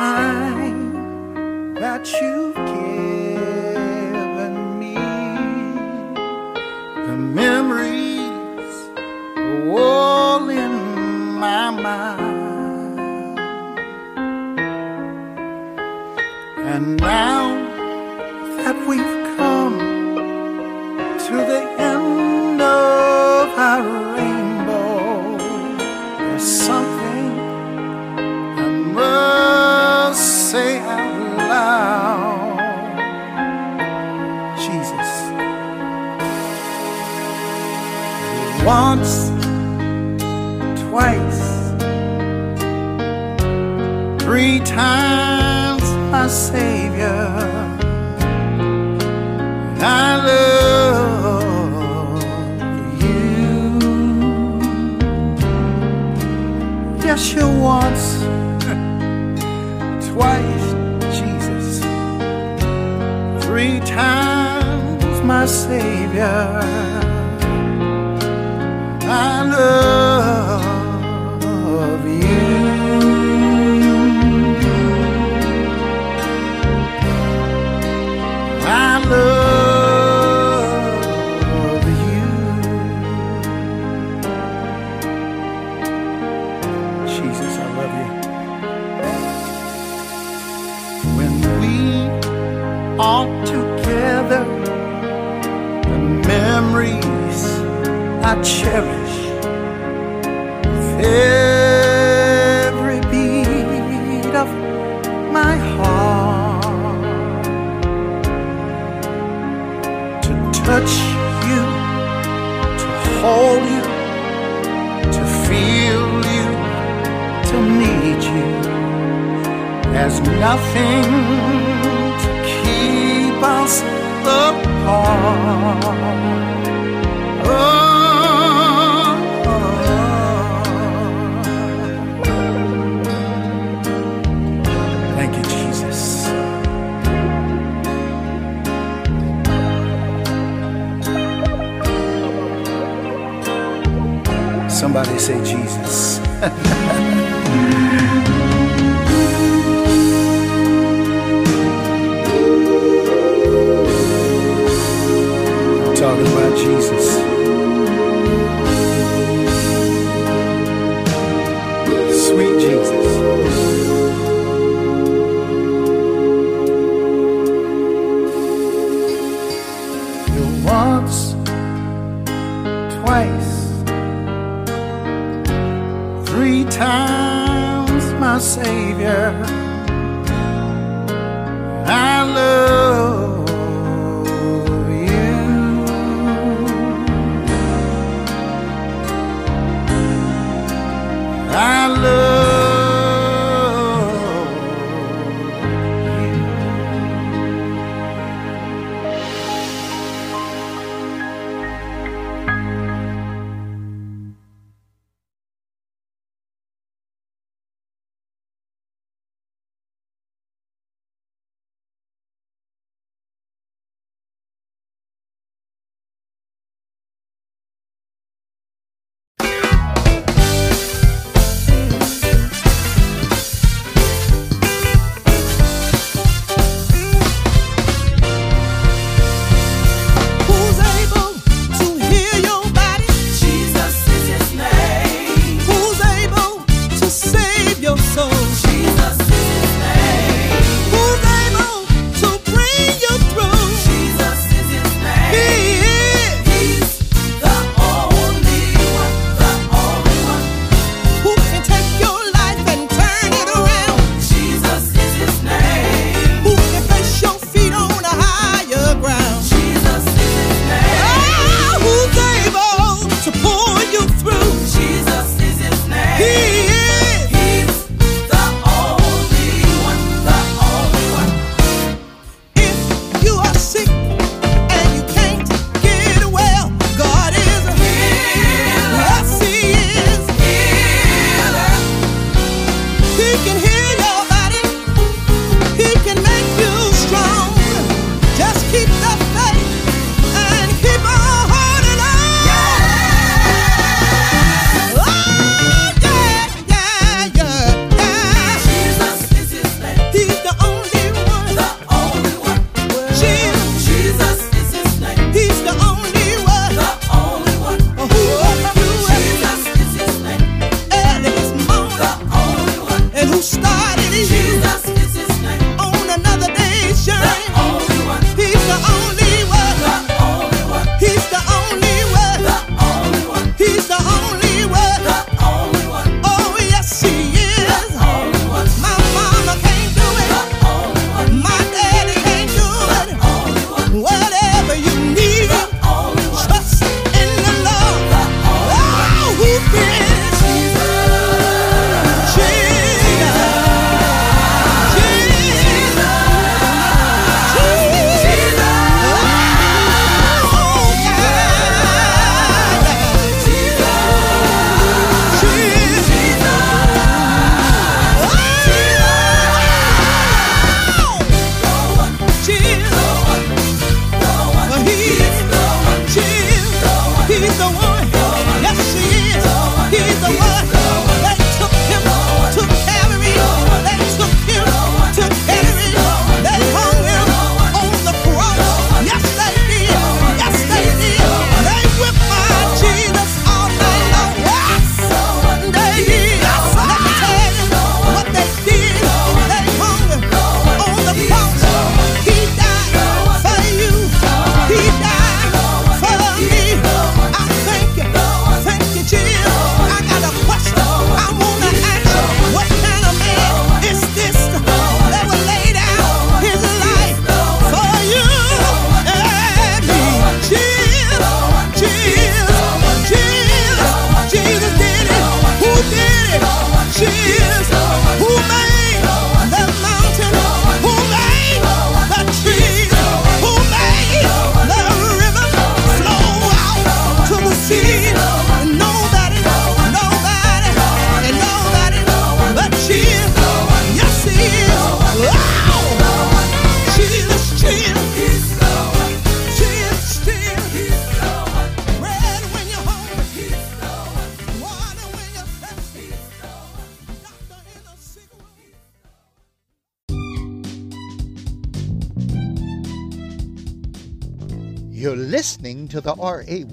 time that you've given Savior. I love cherish every beat of my heart to touch you, to hold you, to feel you, to need you. There's nothing to keep us apart. Say Jesus. Talking about Jesus. Times, my Savior.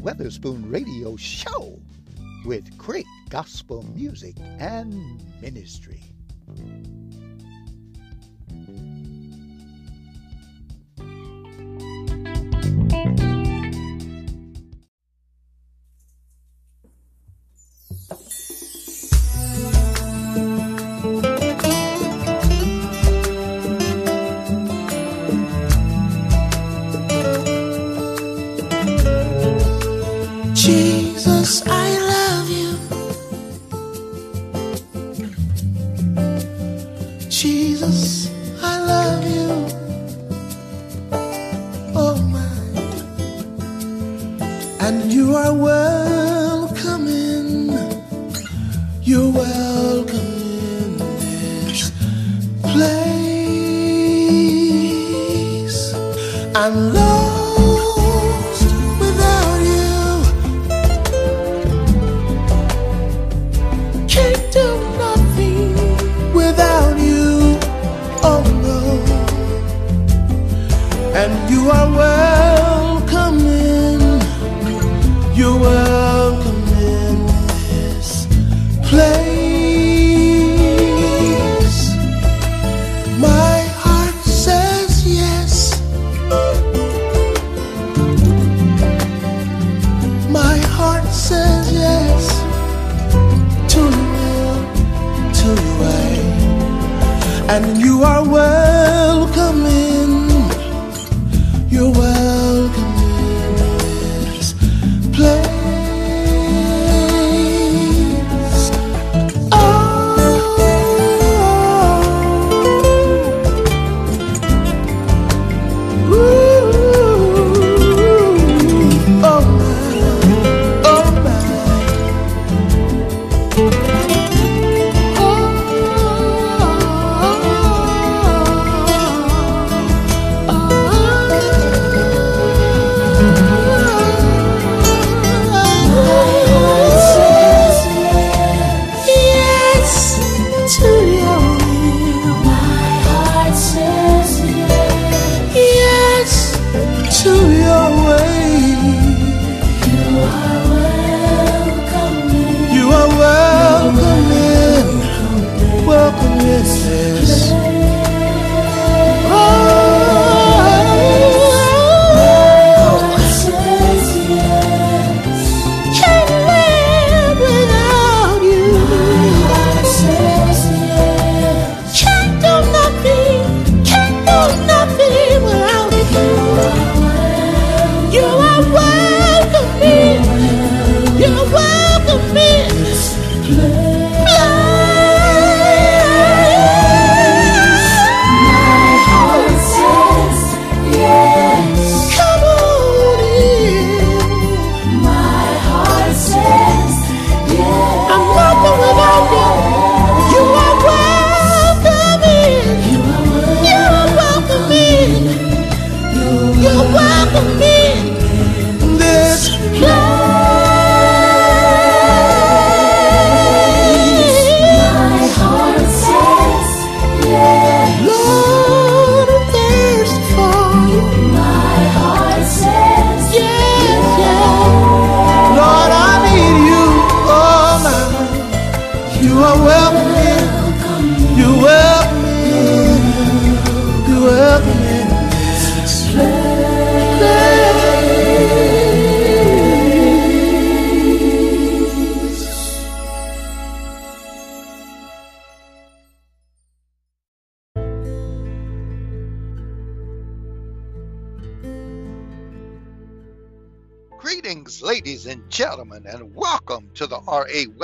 Weatherspoon Radio Show with great gospel music and ministry.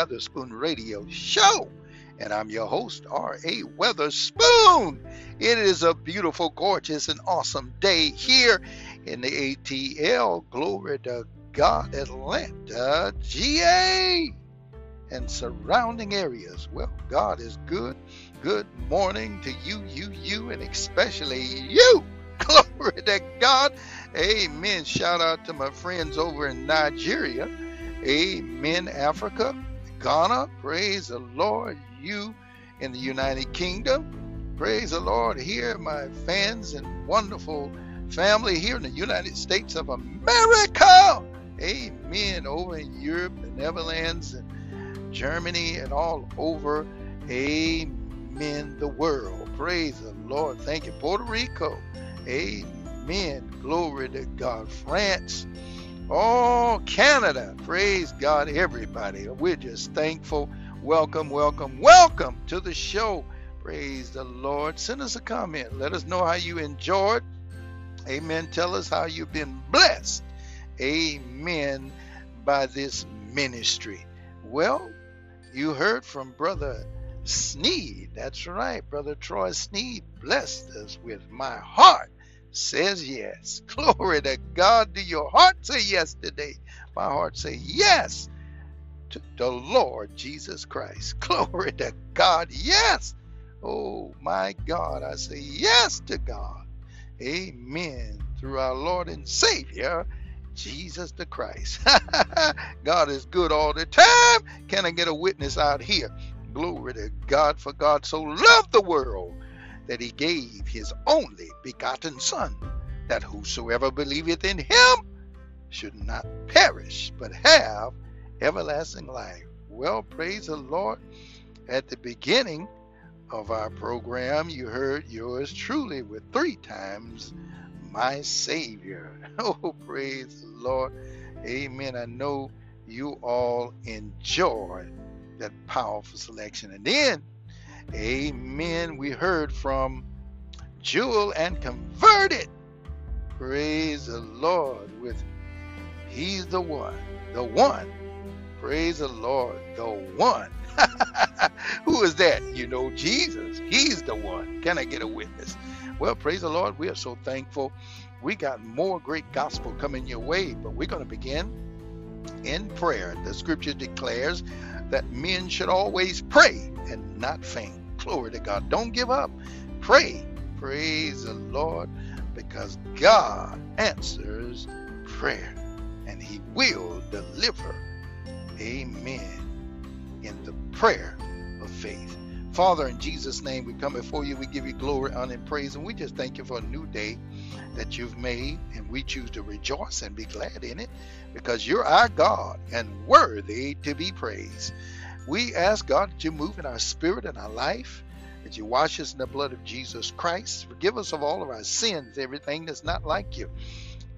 Weatherspoon Radio Show. And I'm your host, R.A. Weatherspoon. It is a beautiful, gorgeous, and awesome day here in the ATL. Glory to God, Atlanta, GA, and surrounding areas. Well, God is good. Good morning to you, you, you, and especially you. Glory to God. Amen. Shout out to my friends over in Nigeria. Amen, Africa. Ghana. Praise the Lord. You in the United Kingdom. Praise the Lord. Here, my fans and wonderful family here in the United States of America. Amen. Over in Europe, the Netherlands, and Germany, and all over. Amen. The world. Praise the Lord. Thank you. Puerto Rico. Amen. Glory to God. France. Oh, Canada. Praise God, everybody. We're just thankful. Welcome, welcome, welcome to the show. Praise the Lord. Send us a comment. Let us know how you enjoyed. Amen. Tell us how you've been blessed. Amen. By this ministry. Well, you heard from Brother Sneed. That's right. Brother Troy Sneed blessed us with my heart says yes. Glory to God. Do your heart say yes today? My heart say yes to the Lord Jesus Christ. Glory to God. Yes. Oh my God. I say yes to God. Amen. Through our Lord and Savior, Jesus the Christ. God is good all the time. Can I get a witness out here? Glory to God, for God so loved the world that he gave his only begotten Son, that whosoever believeth in him should not perish, but have everlasting life. Well, praise the Lord. At the beginning of our program, you heard yours truly with three times my Savior. Oh, praise the Lord. Amen. I know you all enjoy that powerful selection. And then Amen. We heard from Jewel and converted. Praise the Lord. With He's the one, the one. Praise the Lord, the one. Who is that? You know, Jesus. He's the one. Can I get a witness? Well, praise the Lord. We are so thankful. We got more great gospel coming your way, but we're going to begin in prayer. The scripture declares that men should always pray and not faint. Glory to God. Don't give up. Pray. Praise the Lord because God answers prayer and He will deliver. Amen. In the prayer of faith. Father, in Jesus' name, we come before you. We give you glory, honor, and praise. And we just thank you for a new day that you've made. And we choose to rejoice and be glad in it because you're our God and worthy to be praised. We ask God that you move in our spirit and our life, that you wash us in the blood of Jesus Christ. Forgive us of all of our sins, everything that's not like you.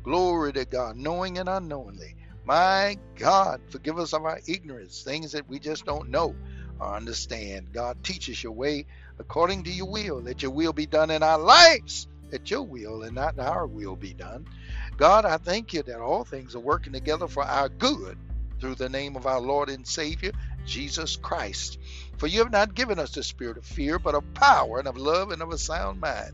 Glory to God, knowing and unknowingly. My God, forgive us of our ignorance, things that we just don't know or understand. God, teach us your way according to your will. Let your will be done in our lives. Let your will and not our will be done. God, I thank you that all things are working together for our good through the name of our Lord and Savior, Jesus Christ. For you have not given us the spirit of fear, but of power and of love and of a sound mind.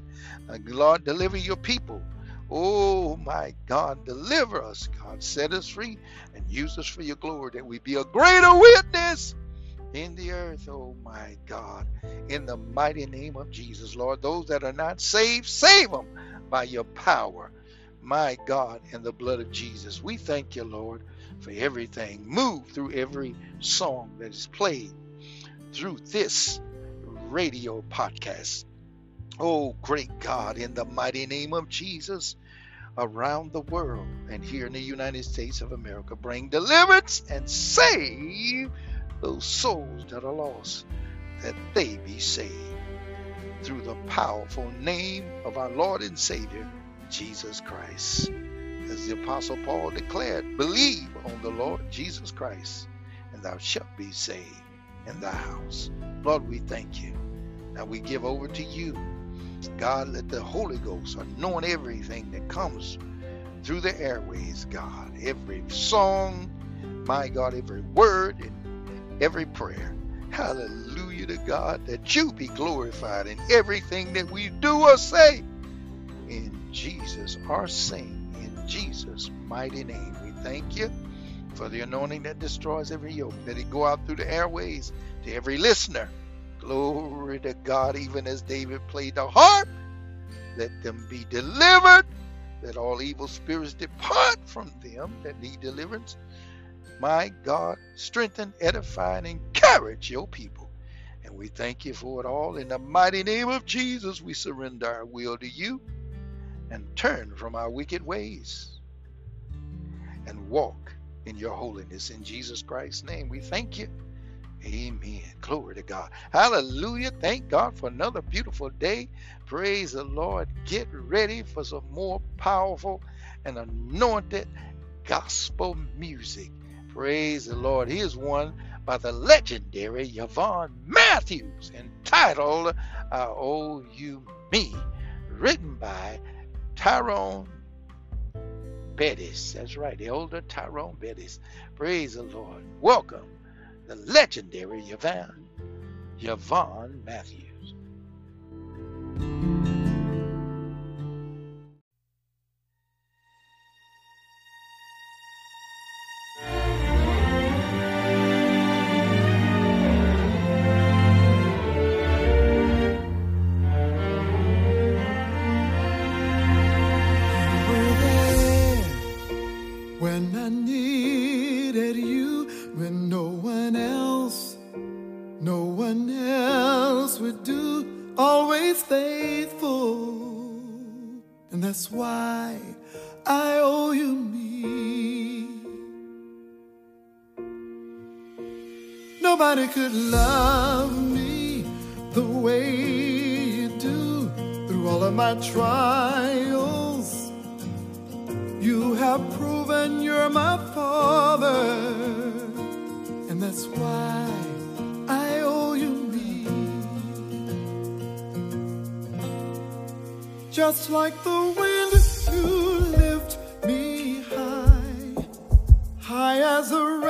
Uh, Lord, deliver your people. Oh my God, deliver us, God. Set us free and use us for your glory that we be a greater witness in the earth, oh my God. In the mighty name of Jesus, Lord, those that are not saved, save them by your power. My God, in the blood of Jesus. We thank you, Lord, for everything. Move through every song that is played through this radio podcast. Oh, great God, in the mighty name of Jesus, around the world and here in the United States of America, bring deliverance and save those souls that are lost, that they be saved through the powerful name of our Lord and Savior, Jesus Christ. As the Apostle Paul declared, believe on the Lord Jesus Christ, and thou shalt be saved in thy house. Lord, we thank you. Now we give over to you. God, let the Holy Ghost anoint everything that comes through the airways, God. Every song, my God, every word and every prayer. Hallelujah to God, that you be glorified in everything that we do or say. In Jesus, our Saint, in Jesus' mighty name, we thank you for the anointing that destroys every yoke. Let it go out through the airways to every listener. Glory to God, even as David played the harp. Let them be delivered. Let all evil spirits depart from them that need deliverance. My God, strengthen, edify, and encourage your people. And we thank you for it all. In the mighty name of Jesus, we surrender our will to you. and turn from our wicked ways and walk in your holiness. In Jesus Christ's name, we thank you. Amen. Glory to God. Hallelujah. Thank God for another beautiful day. Praise the Lord. Get ready for some more powerful and anointed gospel music. Praise the Lord. He is one by the legendary Yvonne Matthews entitled I Owe You Me, written by Tyrone Bettis. That's right, the older Tyrone Bettis. Praise the Lord. Welcome, the legendary Yvonne, Yvonne Matthews. Could love me the way you do through all of my trials. You have proven you're my father, and that's why I owe you me. Just like the wind, you lift me high, high as a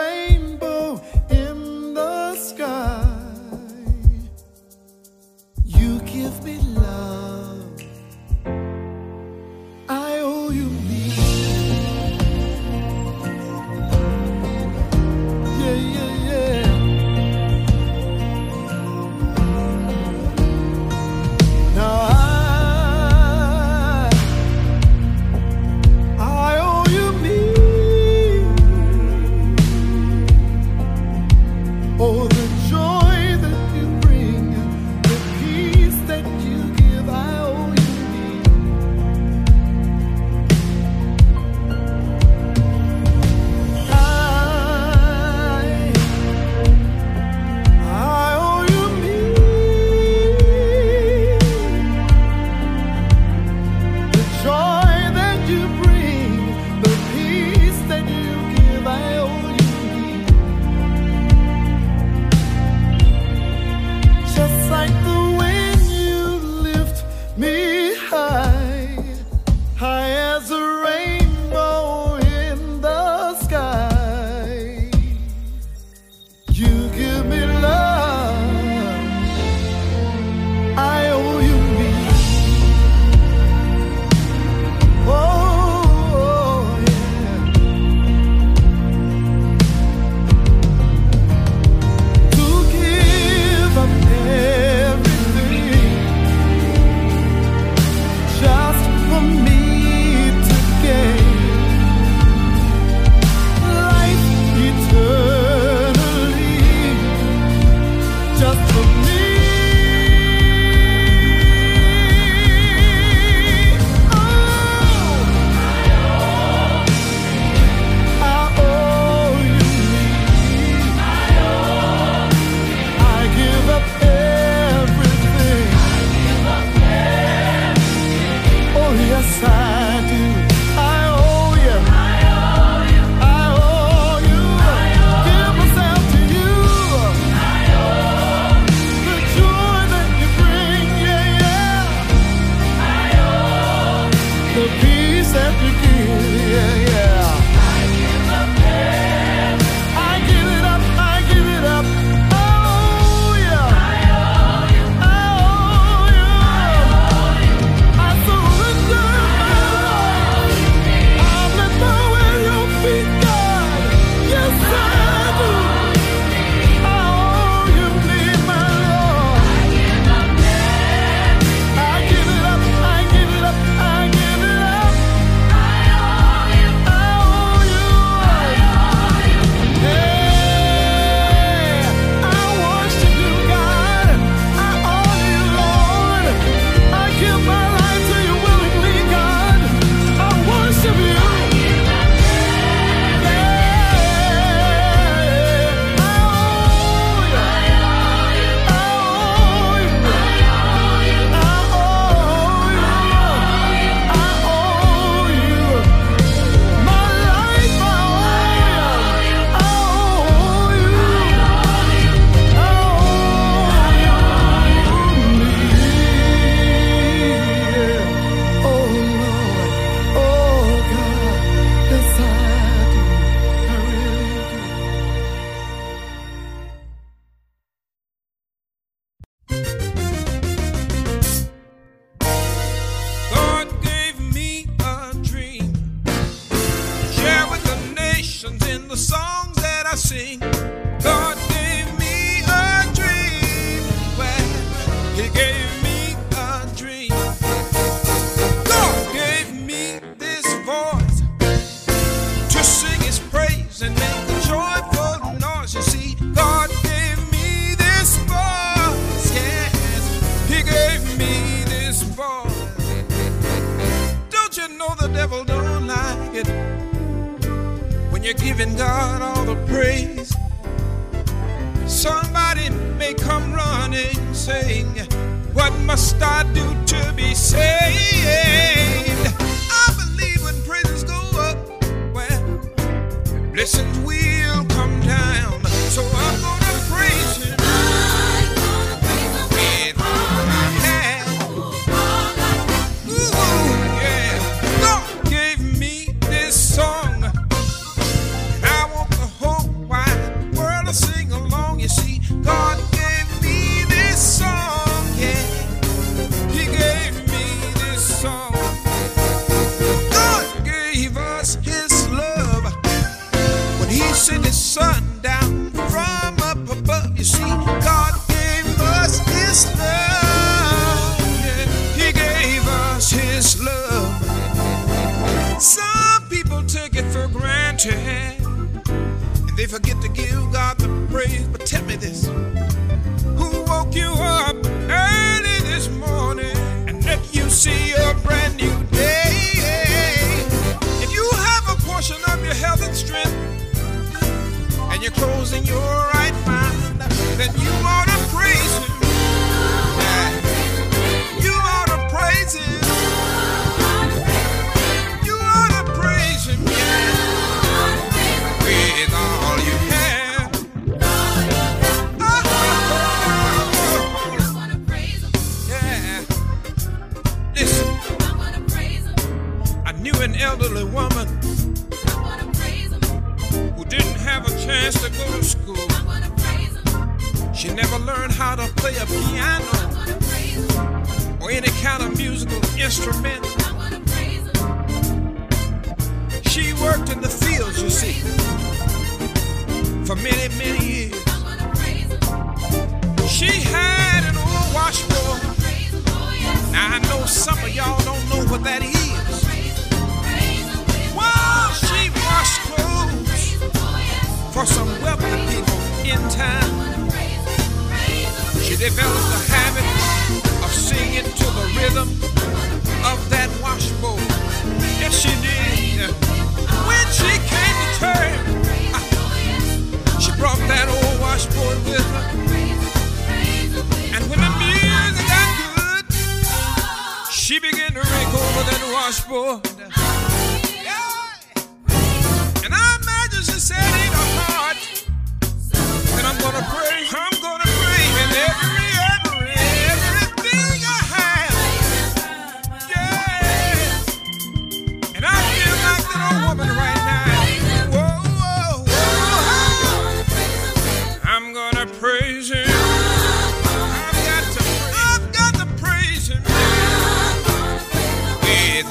It's.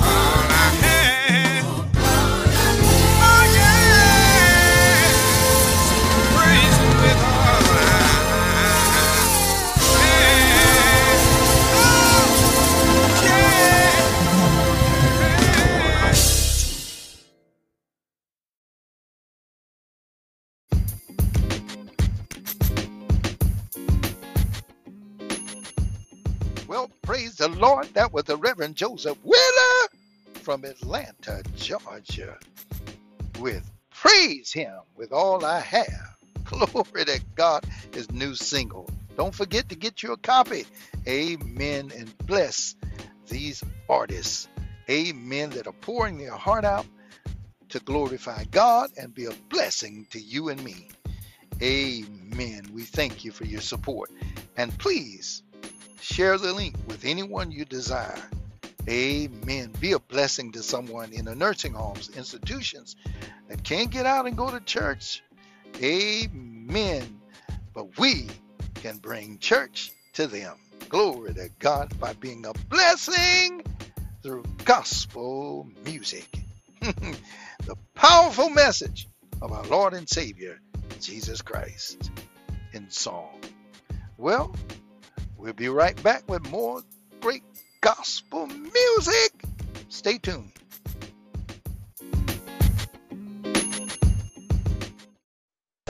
That was the Reverend Joseph Wheeler from Atlanta, Georgia. With Praise Him with All I Have. Glory to God, his new single. Don't forget to get you a copy. Amen. And bless these artists. Amen. That are pouring their heart out to glorify God and be a blessing to you and me. Amen. We thank you for your support. And please Share the link with anyone you desire. Amen. Be a blessing to someone in the nursing homes, institutions that can't get out and go to church. Amen. But we can bring church to them. Glory to God by being a blessing through gospel music. the powerful message of our Lord and Savior, Jesus Christ, in song. Well, we'll be right back with more great gospel music. Stay tuned.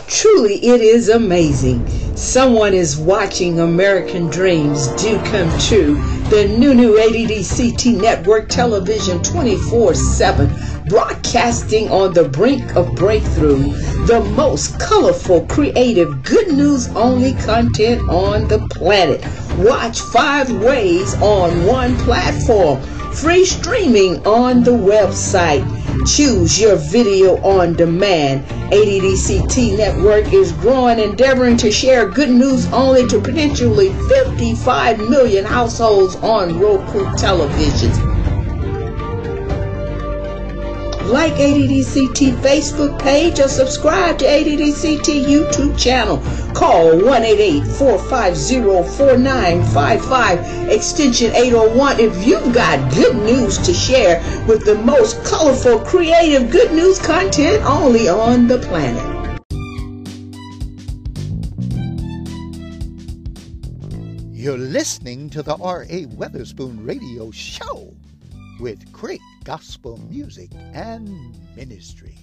Truly, it is amazing. Someone is watching American Dreams Do Come True, the new new ADDCT network television 24 7, broadcasting on the brink of breakthrough, the most colorful, creative, good news only content on the planet. Watch five ways on one platform, free streaming on the website. Choose your video on demand. ADDCT Network is growing, endeavoring to share good news only to potentially 55 million households on Roku televisions. Like ADDCT Facebook page or subscribe to ADDCT YouTube channel. Call 1-888-450-4955 extension 801 if you've got good news to share with the most colorful, creative, good news content only on the planet. You're listening to the R.A. Weatherspoon Radio Show with great gospel music and ministry.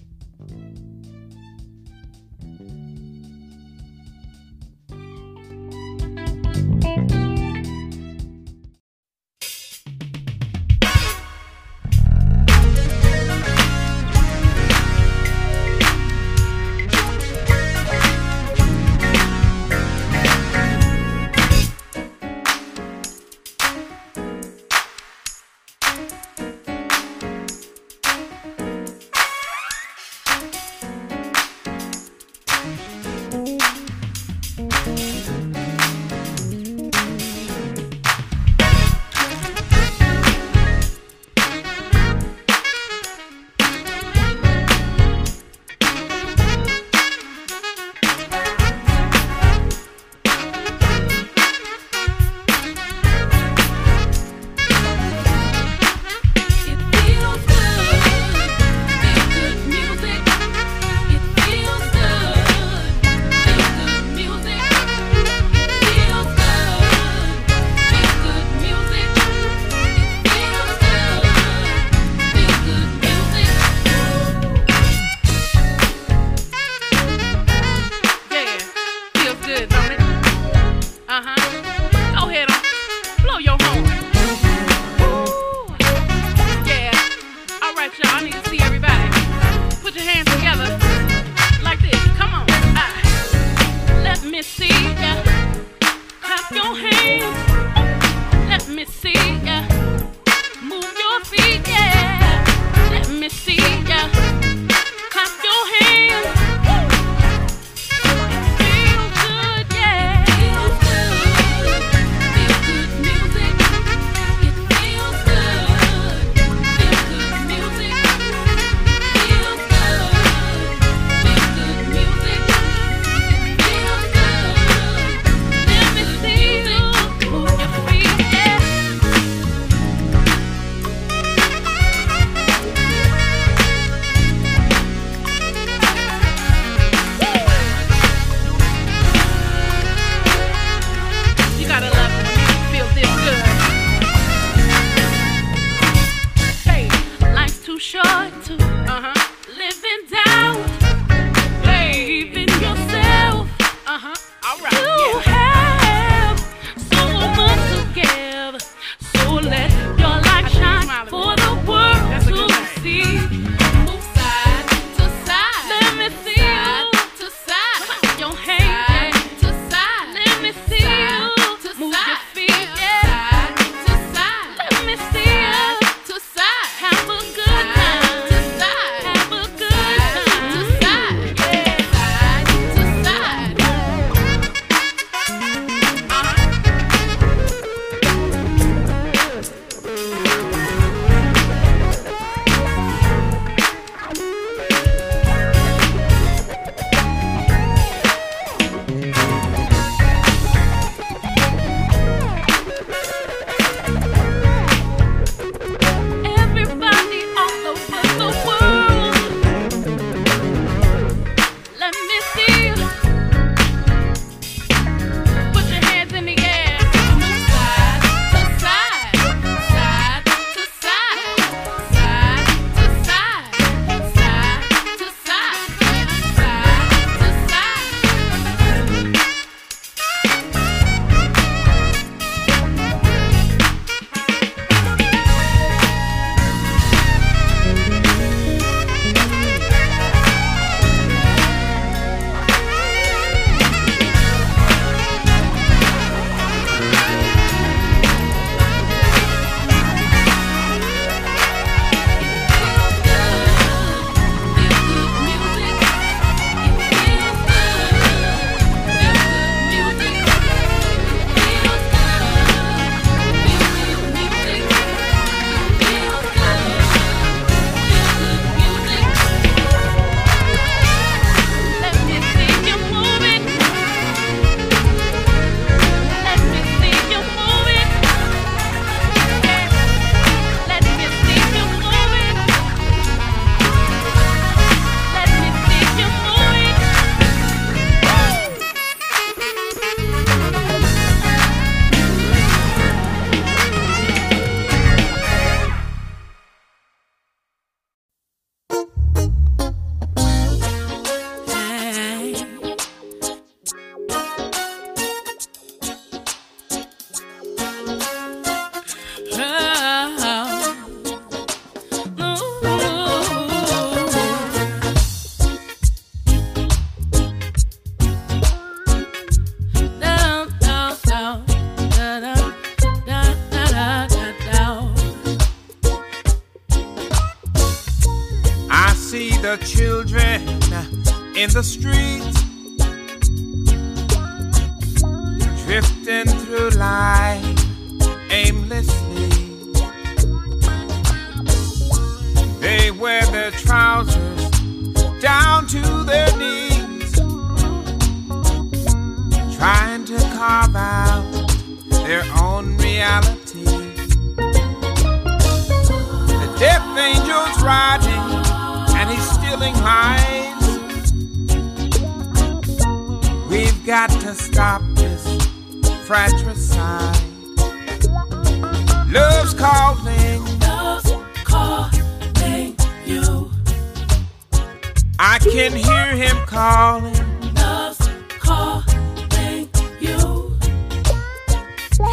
I can hear him calling. Love's calling you.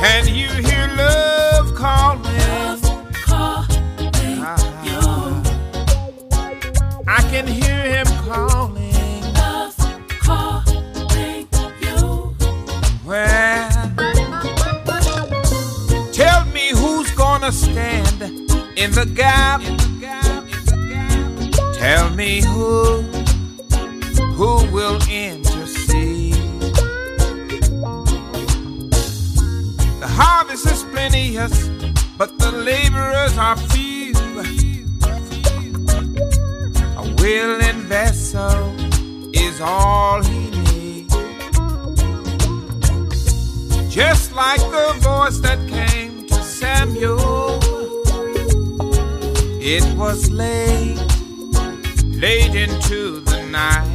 Can you hear love calling? Love's calling ah. you. I can hear him calling. Love's calling you. Well, tell me who's gonna stand in the gap. Tell me who, who will intercede. The harvest is plenteous, but the laborers are few. A willing vessel is all he needs. Just like the voice that came to Samuel, it was late, late into the night.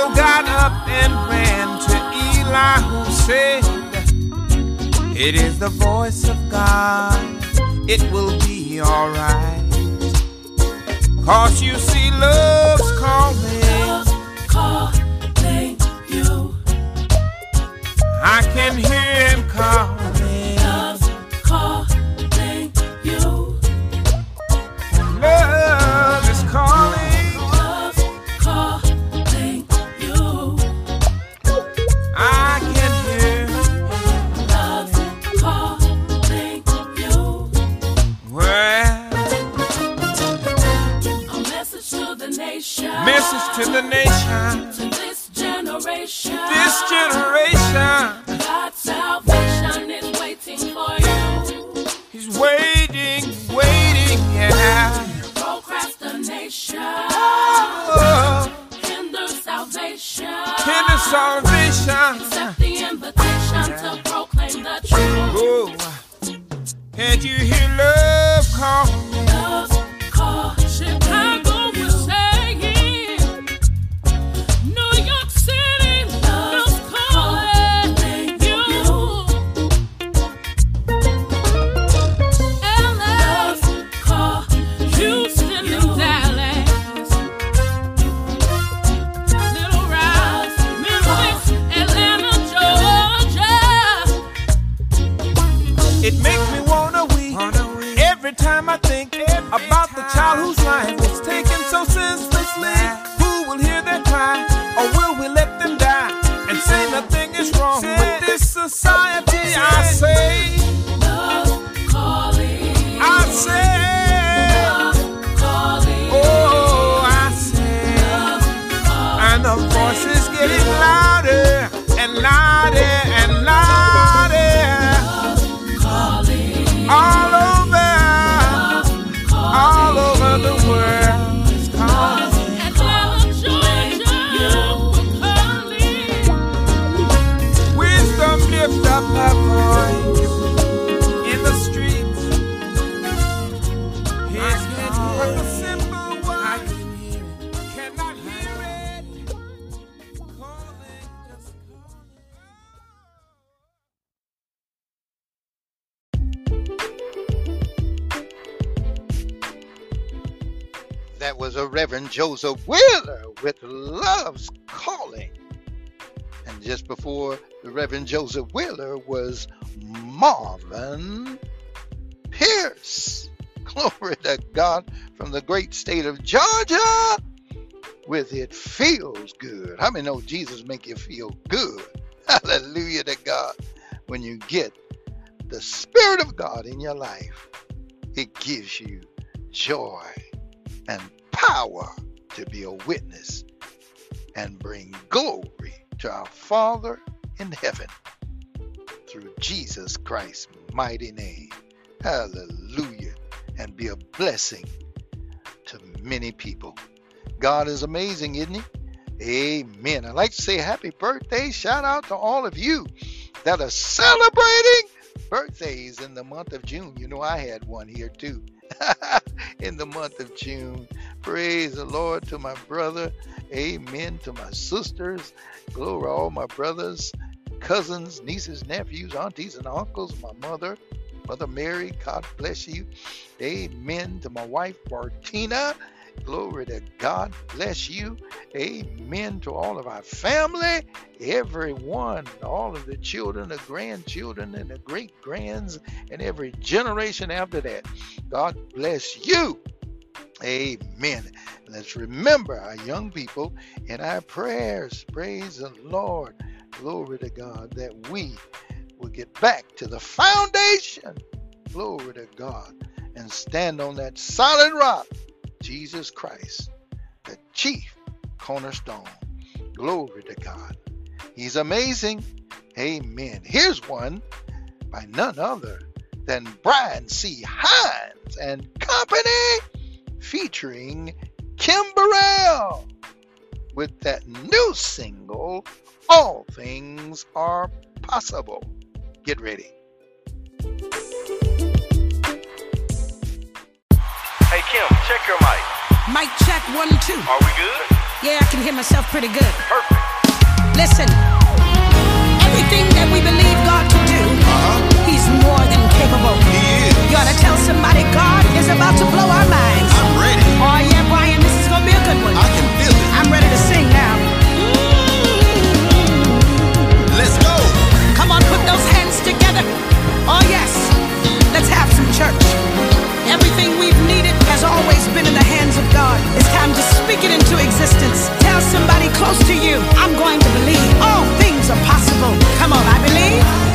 Samuel got up and ran to Eli, who said, It is the voice of God, it will be alright. Cause you see, love's calling. Love's calling you. I can hear Joseph Wheeler with Love's Calling. And just before the Reverend Joseph Wheeler was Marvin Pierce. Glory to God from the great state of Georgia with It Feels Good. How many know Jesus make you feel good? Hallelujah to God. When you get the Spirit of God in your life, it gives you joy and power to be a witness and bring glory to our Father in heaven through Jesus Christ's mighty name. Hallelujah. And be a blessing to many people. God is amazing, isn't He? Amen. I'd like to say happy birthday. Shout out to all of you that are celebrating birthdays in the month of June. You know, I had one here too in the month of June. Praise the Lord to my brother. Amen. To my sisters. Glory all my brothers, cousins, nieces, nephews, aunties, and uncles, my mother, Mother Mary, God bless you. Amen. To my wife, Martina. Glory to God. Bless you. Amen. To all of our family, everyone, all of the children, the grandchildren, and the great grands, and every generation after that. God bless you. Amen. Let's remember our young people in our prayers. Praise the Lord. Glory to God that we will get back to the foundation, glory to God, and stand on that solid rock, Jesus Christ, the chief cornerstone. Glory to God. He's amazing. Amen. Here's one by none other than Brian C. Hines and Company featuring Kim Burrell with that new single, All Things Are Possible. Get ready. Kim, check your mic. Mic check one, two. Are we good? Yeah, I can hear myself pretty good. Perfect. Listen, everything that we believe God to do, He's more than capable. Uh-huh. He is. You ought to tell somebody God is about to blow our minds. I'm ready. Oh yeah, Brian, this is gonna be a good one. I can feel it. I'm ready to sing now. Let's go. Come on, put those hands together. Oh yes, let's have some church. Everything has always been in the hands of God. It's time to speak it into existence. Tell somebody close to you, I'm going to believe all things are possible. Come on, I believe.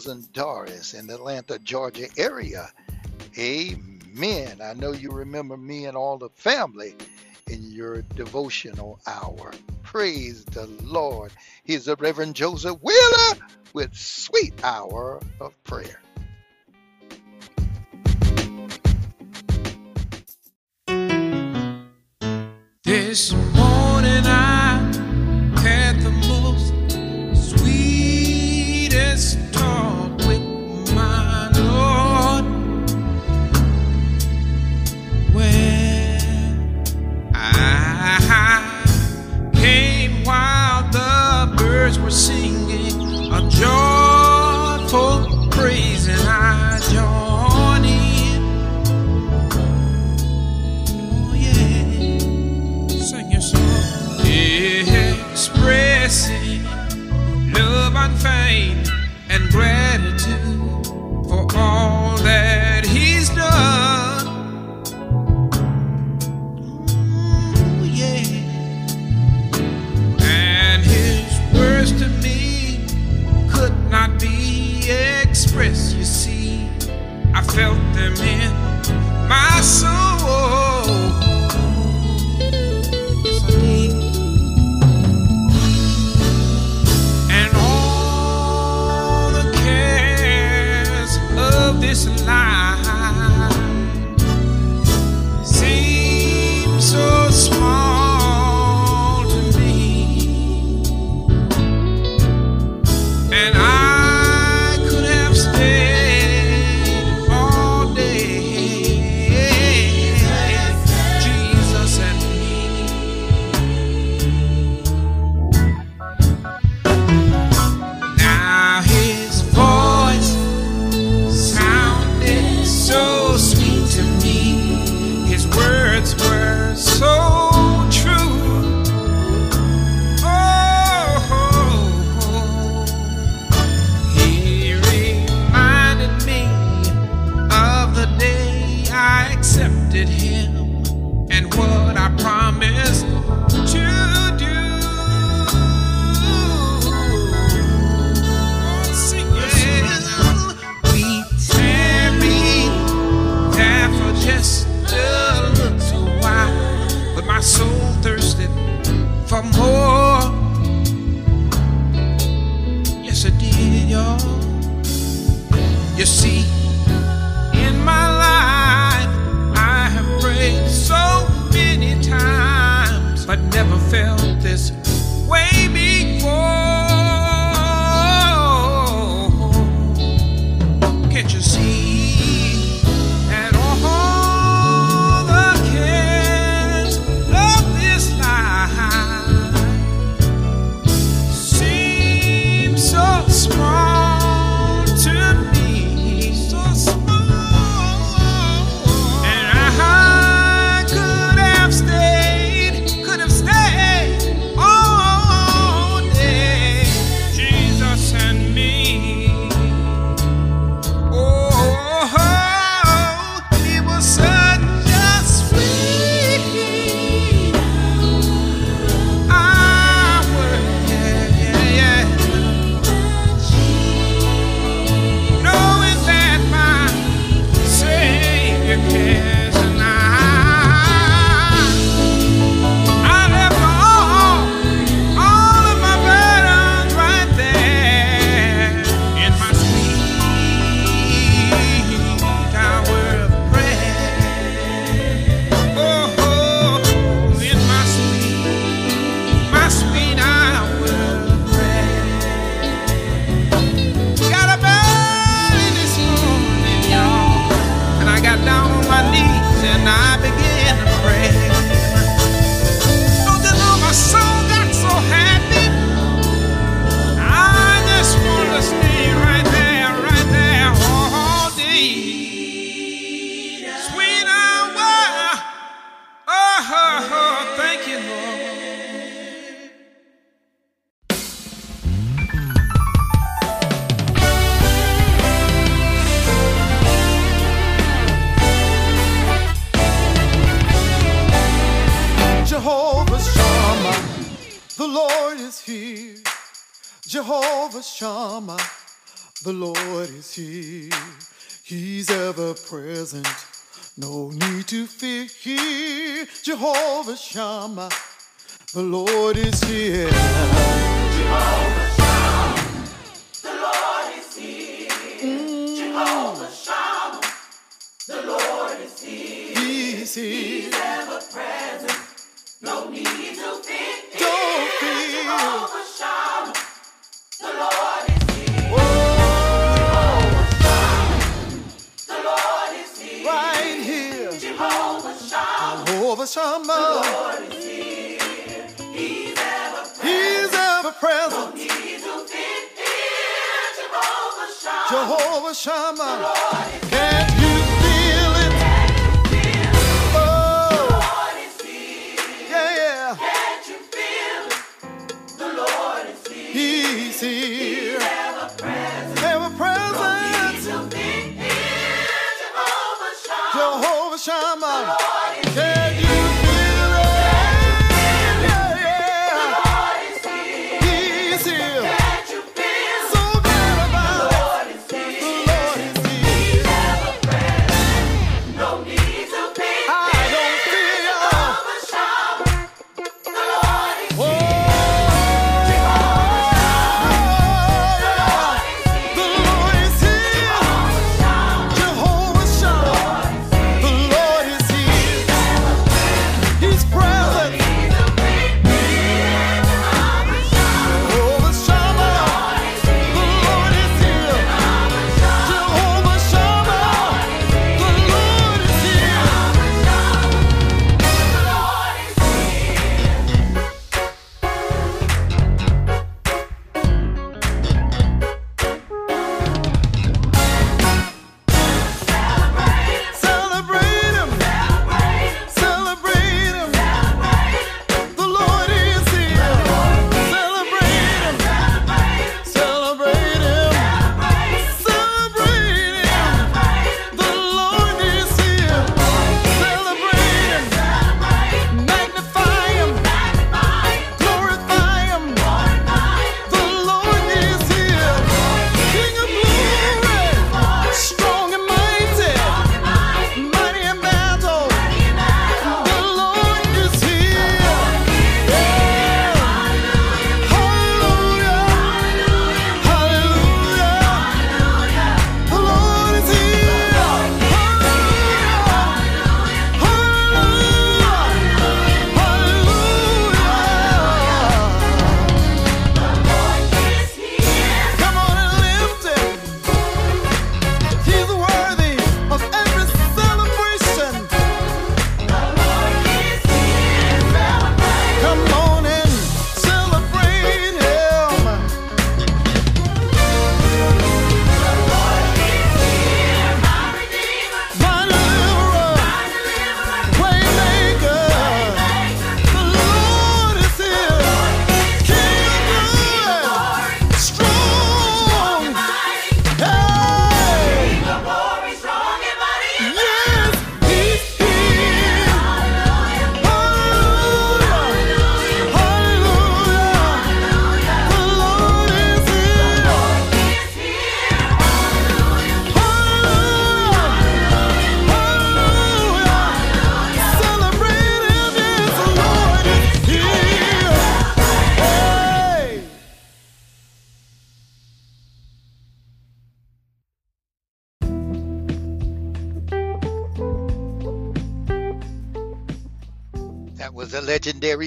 cousin Doris in the Atlanta, Georgia area. Amen. I know you remember me and all the family in your devotional hour. Praise the Lord. He's the Reverend Joseph Wheeler with Sweet Hour of Prayer. This morning I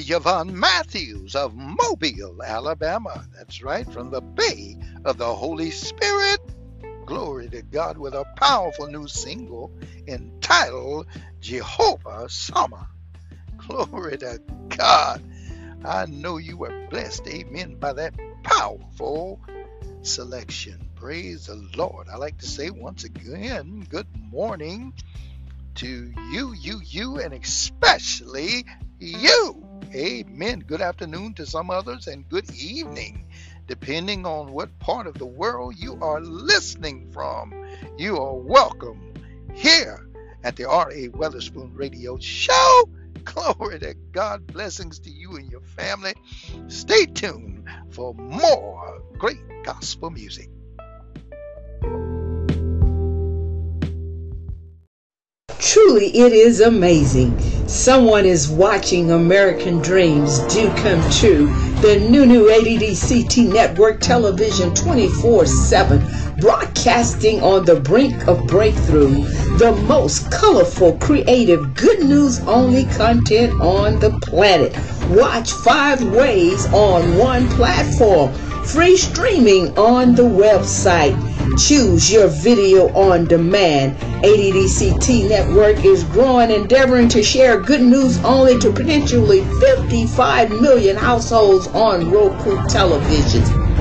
Yvonne Matthews of Mobile, Alabama. That's right, from the Bay of the Holy Spirit. Glory to God with a powerful new single entitled Jehovah Shammah. Glory to God. I know you were blessed, amen, by that powerful selection. Praise the Lord. I like to say once again, good morning to you, you, you, and especially you. Amen. Good afternoon to some others and good evening, depending on what part of the world you are listening from. You are welcome here at the R.A. Weatherspoon Radio Show. Glory to God. Blessings to you and your family. Stay tuned for more great gospel music. Truly, it is amazing. Someone is watching American dreams do come true. The new new ADDCT network television 24 7, broadcasting on the brink of breakthrough. The most colorful, creative, good news only content on the planet. Watch five ways on one platform. Free streaming on the website. Choose your video on demand. ADDCT Network is growing, endeavoring to share good news only to potentially 55 million households on Roku televisions.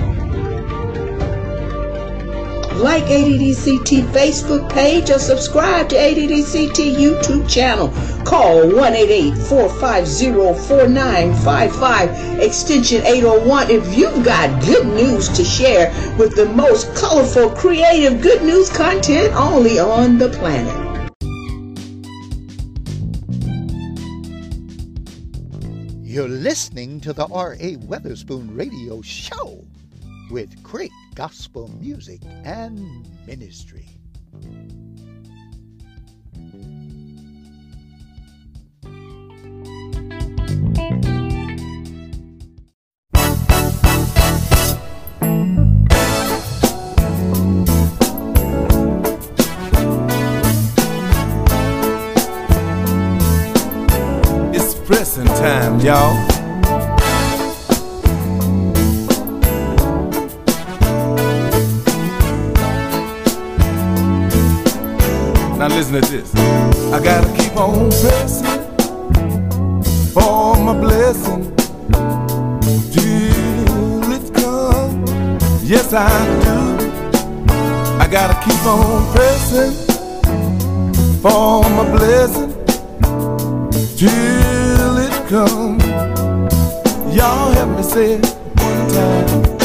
Like ADDCT Facebook page or subscribe to ADDCT YouTube channel. Call 1-888-450-4955 extension 801 if you've got good news to share with the most colorful, creative, good news content only on the planet. You're listening to the R.A. Weatherspoon Radio Show with great gospel music and ministry. It's time, y'all. To this. I gotta keep on pressing for my blessing till it comes. Yes, I do. I gotta keep on pressing for my blessing till it comes. Y'all help me say it one time.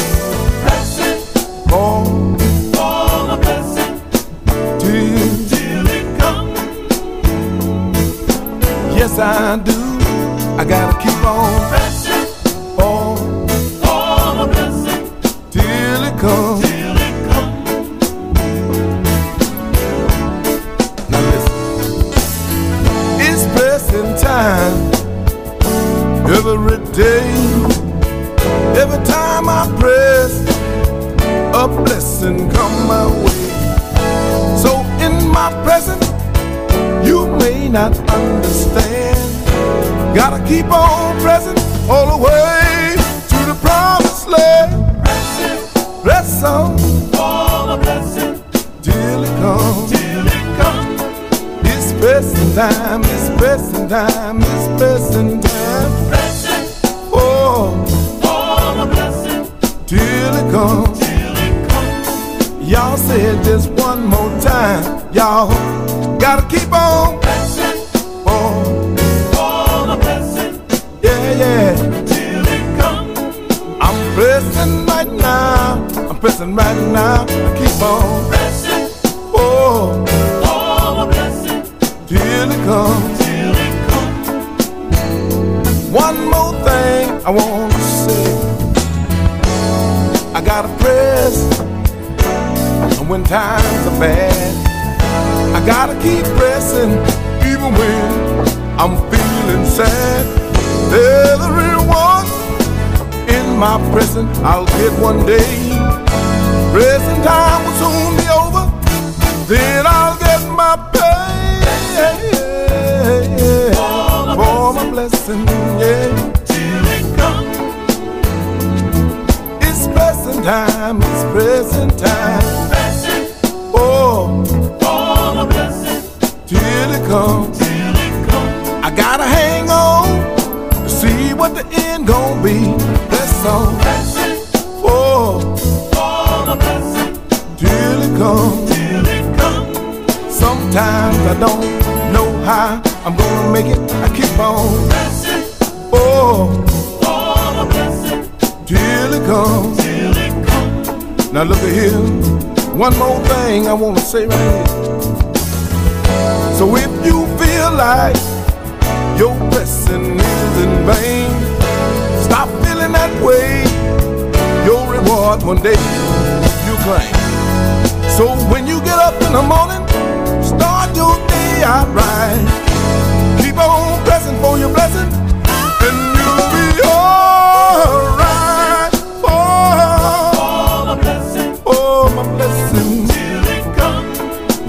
blessing.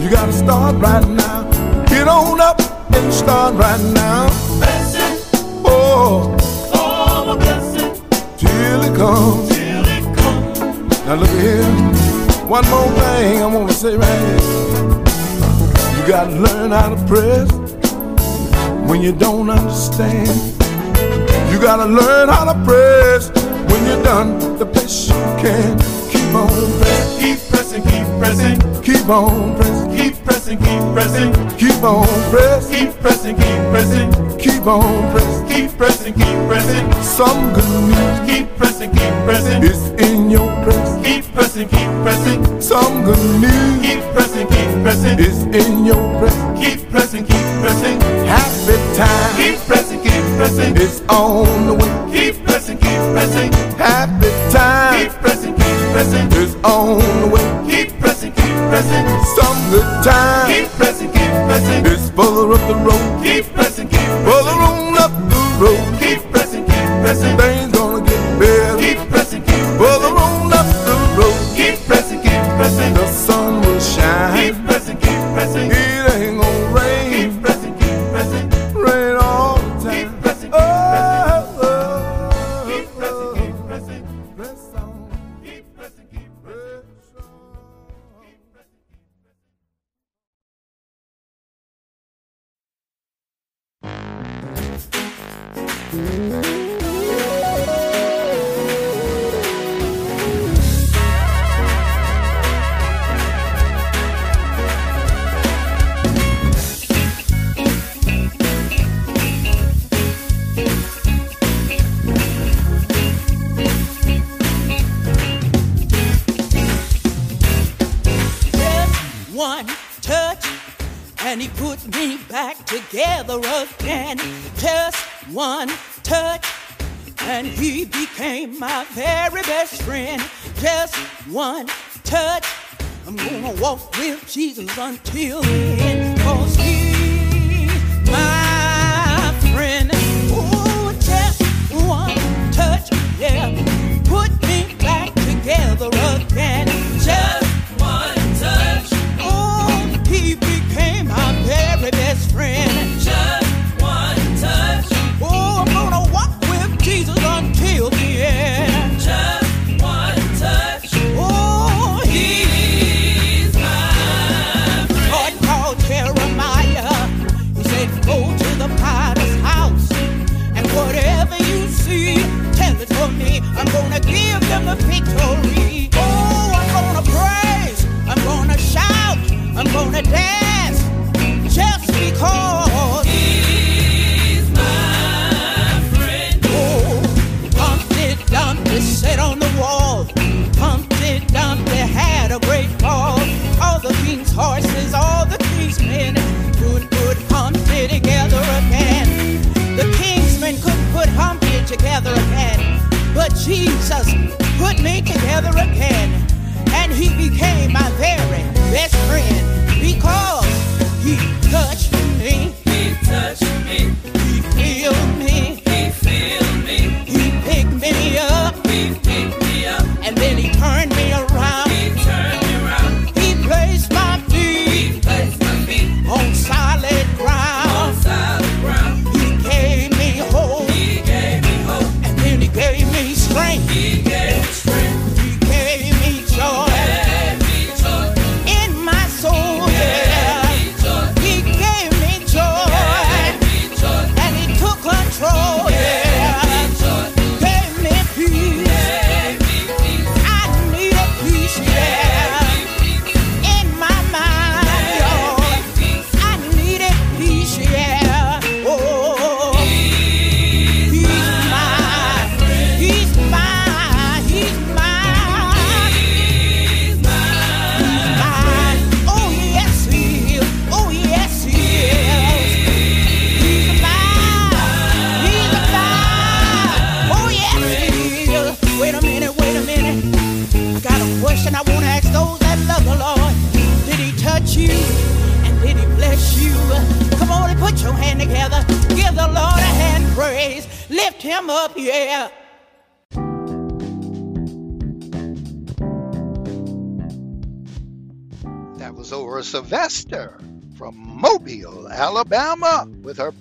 You gotta start right now. Get on up and start right now. Blessing. Oh. Oh, my blessing. Till it comes. Till it comes. Now look here. One more thing I wanna say right here. You gotta learn how to press when you don't understand. You gotta learn how to press when you're done the best you can keep on pressing, keep pressing, keep pressing, keep on pressing, keep pressing, keep pressing, keep on pressing, keep pressing, keep pressing, keep on pressing, keep pressing, keep pressing. Some good news, keep pressing, keep pressing, it's in your press. Keep pressing, keep pressing, some good news, keep pressing, keep pressing, it's in your press. Keep pressing, keep pressing, happy time, keep pressing, keep pressing, it's on the way. Keep pressing, keep pressing, happy time. Keep pressing, pressing his own way. Keep pressing, keep pressing. Some good time. Keep pressing, keep pressing. It's further up the road. Keep pressing, keep pressing. Further on up the road. Keep pressing, keep pressing. Things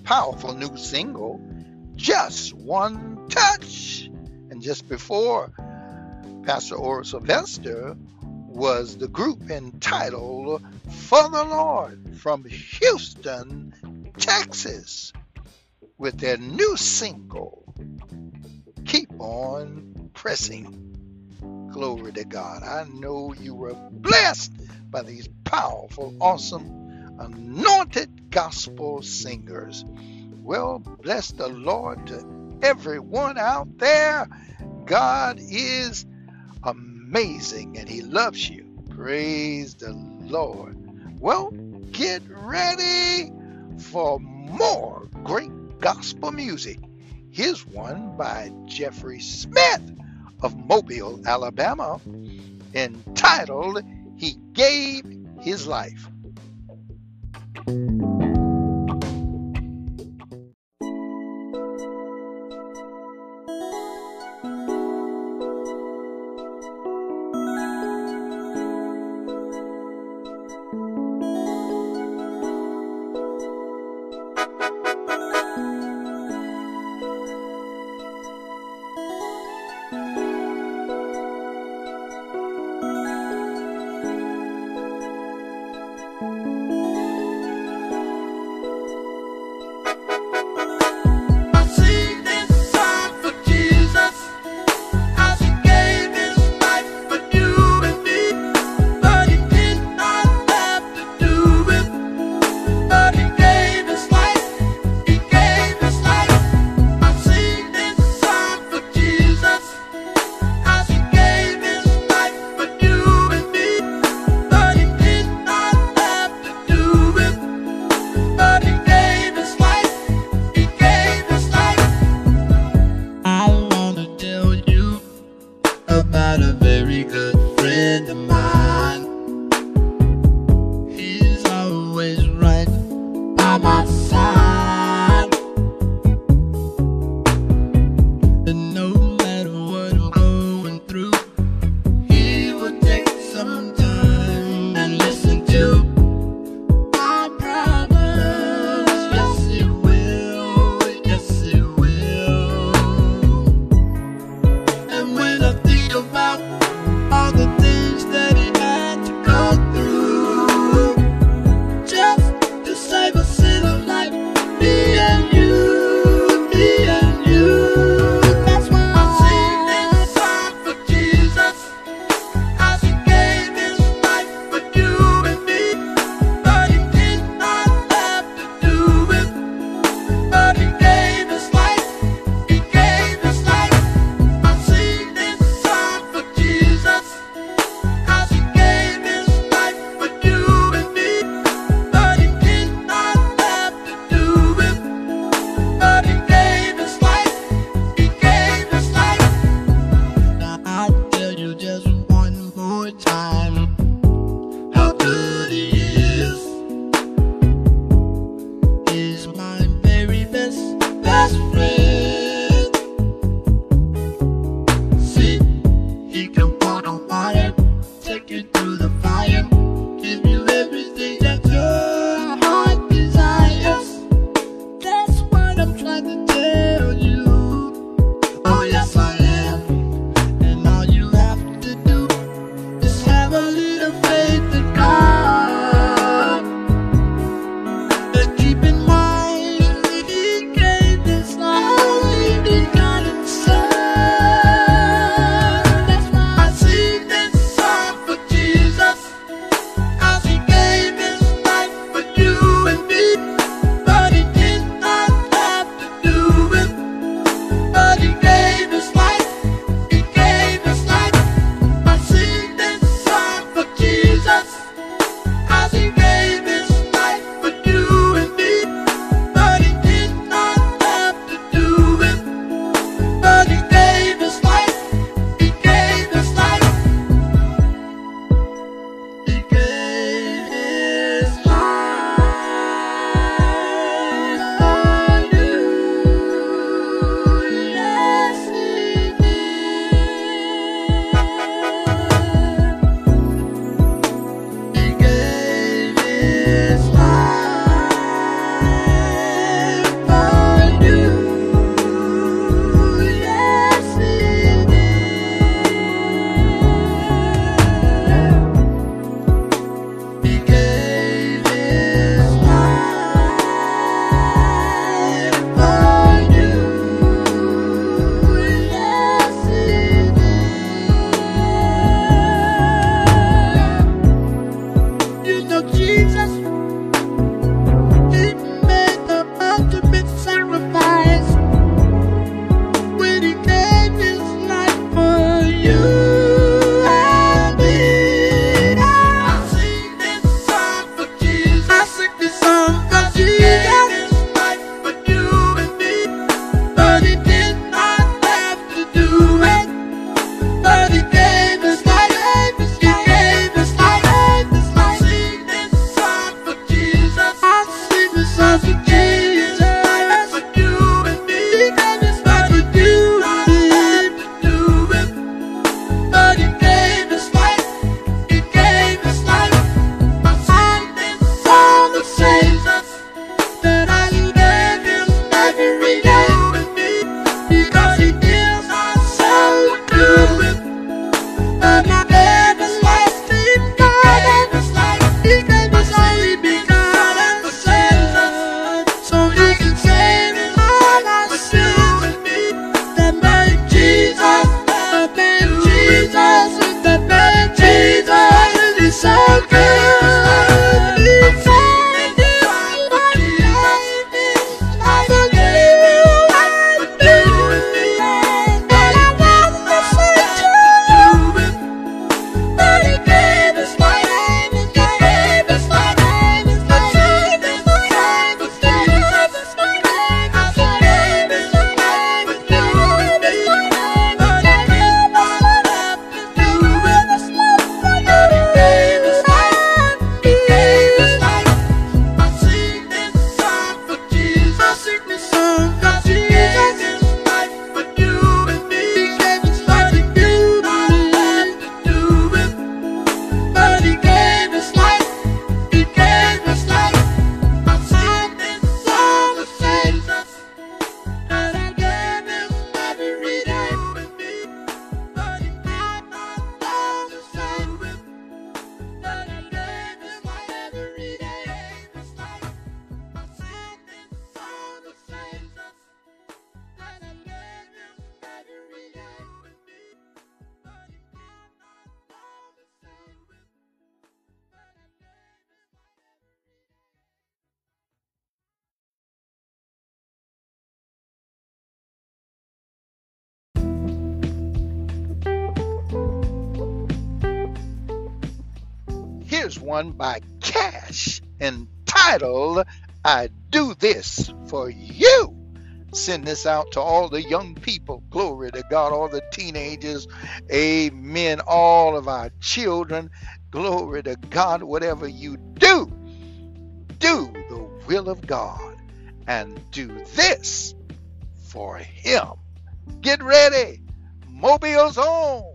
powerful new single, Just One Touch. And just before Pastor Ora Sylvester was the group entitled For the Lord from Houston, Texas, with their new single, Keep On Pressing. Glory to God. I know you were blessed by these powerful, awesome, anointed gospel singers. Well, bless the Lord to everyone out there. God is amazing and He loves you. Praise the Lord. Well, get ready for more great gospel music. Here's one by Jeffrey Smith of Mobile, Alabama, entitled He Gave His Life. on by Cash entitled I Do This For You. Send this out to all the young people. Glory to God. All the teenagers. Amen. All of our children. Glory to God. Whatever you do, do the will of God and do this for Him. Get ready. Mobile's on.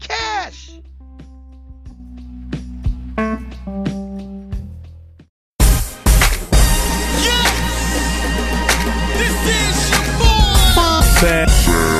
Cash. fast.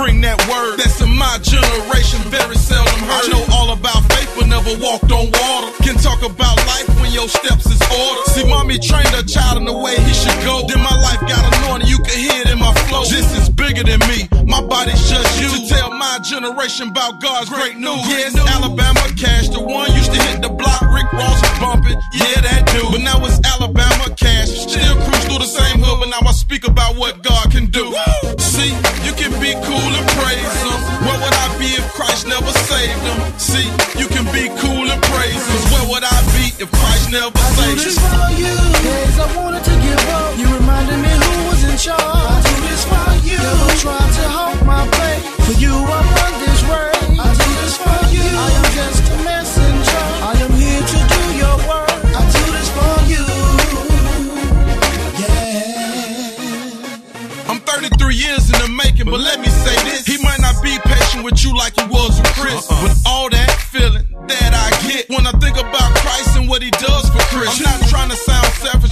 bring that word that's in my generation very seldom heard. I know all about faith but never walked on water. Can talk about life when your steps is ordered. See, mommy trained her child in the way he should go. Then my life got anointed, you can hear it in my flow. This is bigger than me, my body's just you. To tell my generation about God's great news. Yes, Alabama cash, the one used to hit the block. Rick Ross was bumping, yeah, that dude. But now it's Alabama cash. Still cruise through the same hood, but now I speak about what God can do. See, you can be cool and praise Him. What would I be if Christ never saved Him? See, you can never I do this for you. Cause I wanted to give up. You reminded me who was in charge.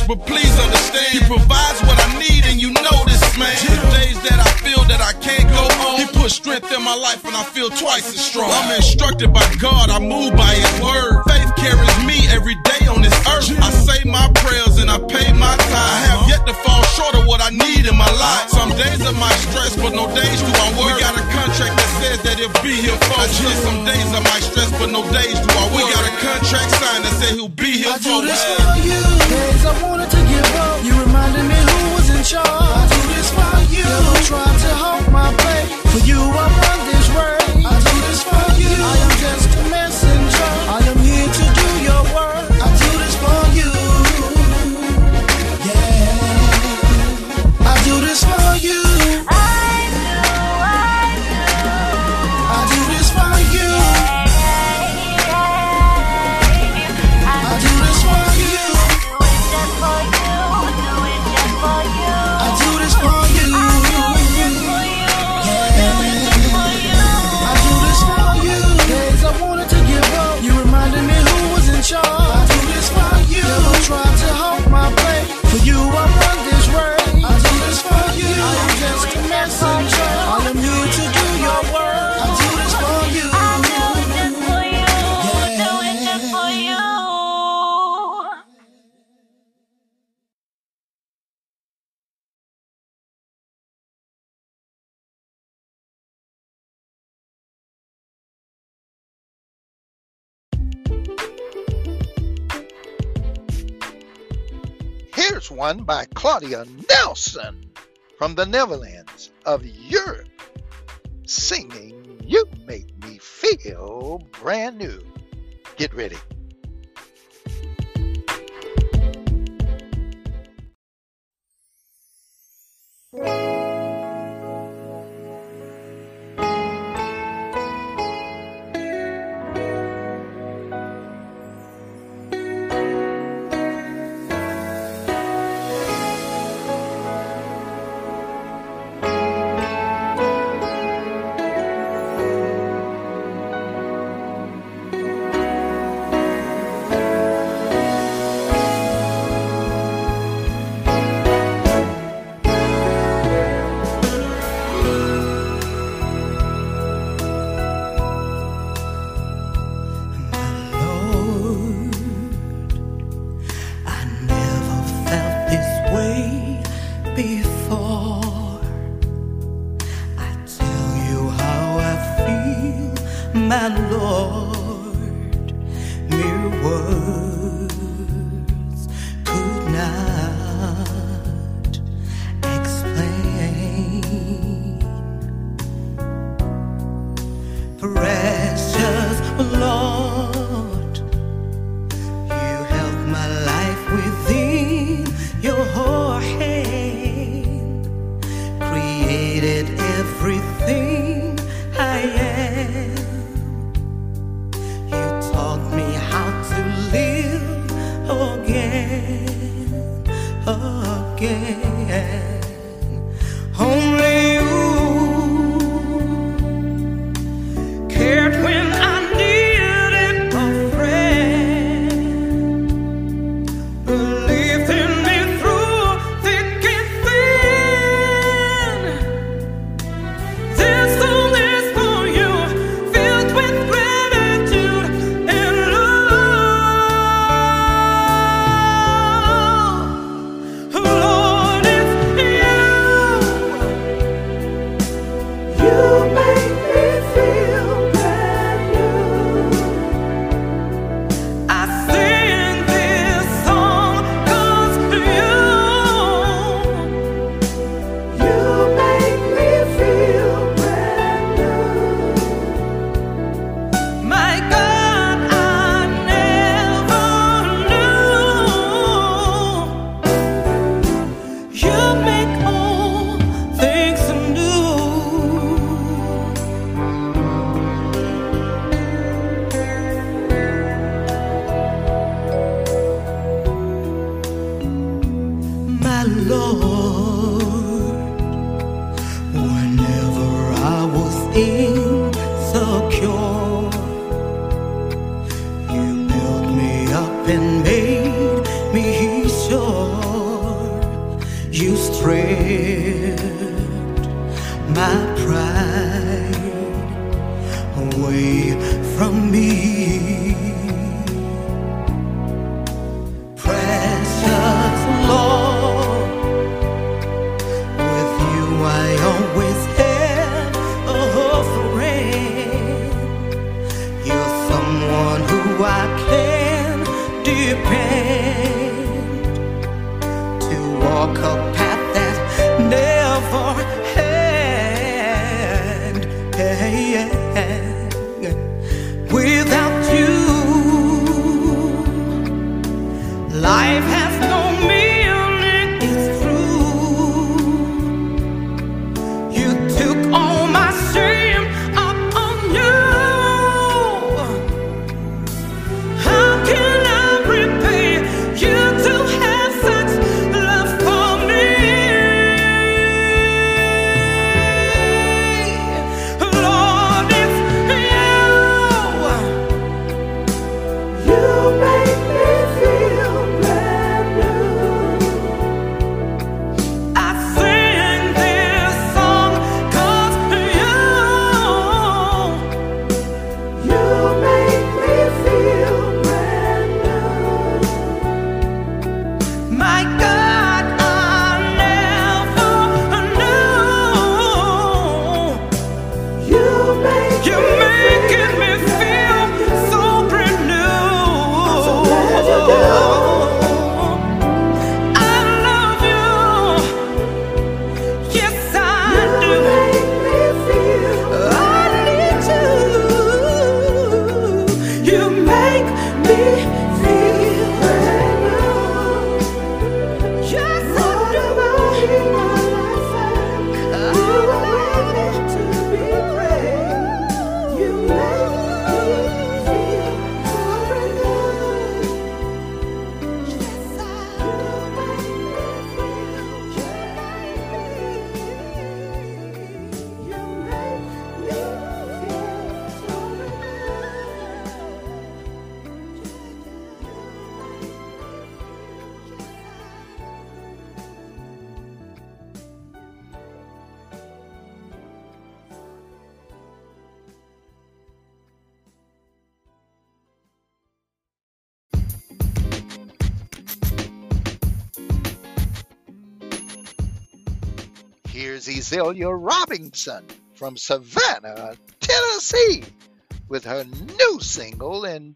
but please understand. He provides what I need, and you know this, man. The days that I feel that I can't go on, He puts strength in my life, and I feel twice as strong. I'm instructed by God, I move by His word. Faith carries me every day on this earth. I say my prayers and I pay my tithe. I have yet to fall short of what I need in my life. Some days of my stress, but no days do I worry. We gotta that says that he'll be here for us. Some days I might stress, but no days do I work. We got a contract signed that say he'll be here I for do this for you. Days I wanted to give up. You reminded me who was in charge. I do this for you. Never tried to hold my place. For you, I One by Claudia Nelson from the Netherlands of Europe, singing You Make Me Feel Brand New. Get ready. Lord, Brasilia Robinson from Savannah, Tennessee, with her new single in.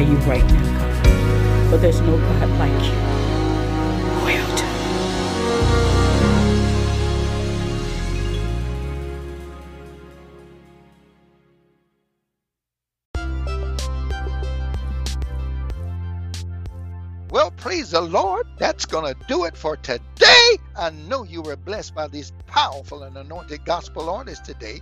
You right now, God. For there's no God like you. Well. Well, praise the Lord. That's going to do it for today. I know you were blessed by this powerful and anointed gospel artist today.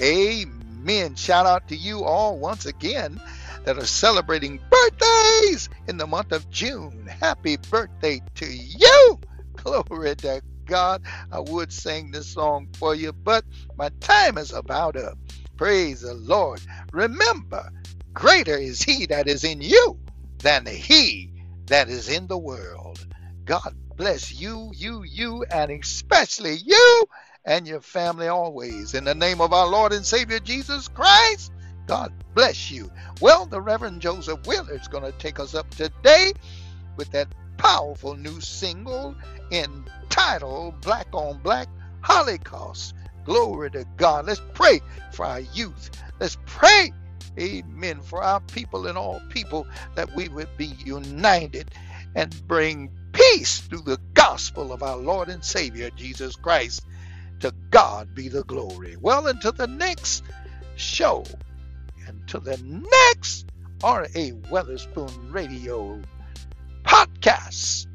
Amen. Shout out to you all once again that are celebrating birthdays in the month of June. Happy birthday to you. Glory to God. I would sing this song for you, but my time is about up. Praise the Lord. Remember, greater is he that is in you than he that is in the world. God bless you, you, you, and especially you and your family always. In the name of our Lord and Savior Jesus Christ, God bless you. Well, the Reverend Joseph is going to take us up today with that powerful new single entitled Black on Black Holocaust. Glory to God. Let's pray for our youth. Let's pray Amen. For our people and all people, that we would be united and bring peace through the gospel of our Lord and Savior Jesus Christ. To God be the glory. Well, until the next show, until the next R.A. Weatherspoon Radio podcast.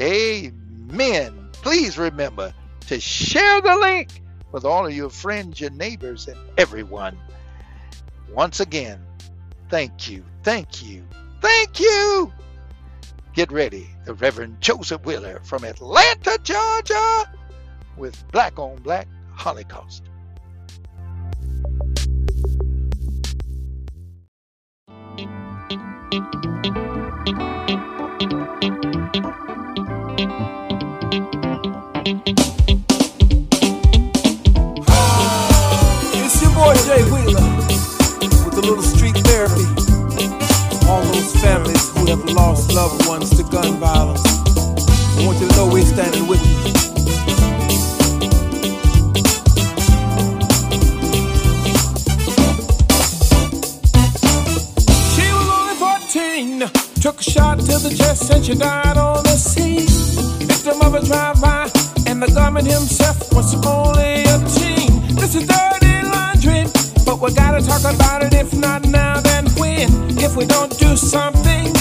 Amen. Please remember to share the link with all of your friends, your neighbors, and everyone. Once again, thank you, thank you, thank you. Get ready, the Reverend Joseph Wheeler from Atlanta, Georgia, with Black on Black Holocaust. It's your boy Jay Wheeler with a little street therapy. All those families who have lost loved ones to gun violence. I want you to know we're standing with you. To the chest and she died on the scene. Victim of a drive-by, and the gunman himself was only a teen. This is dirty laundry, but we gotta talk about it. If not now, then when? If we don't do something,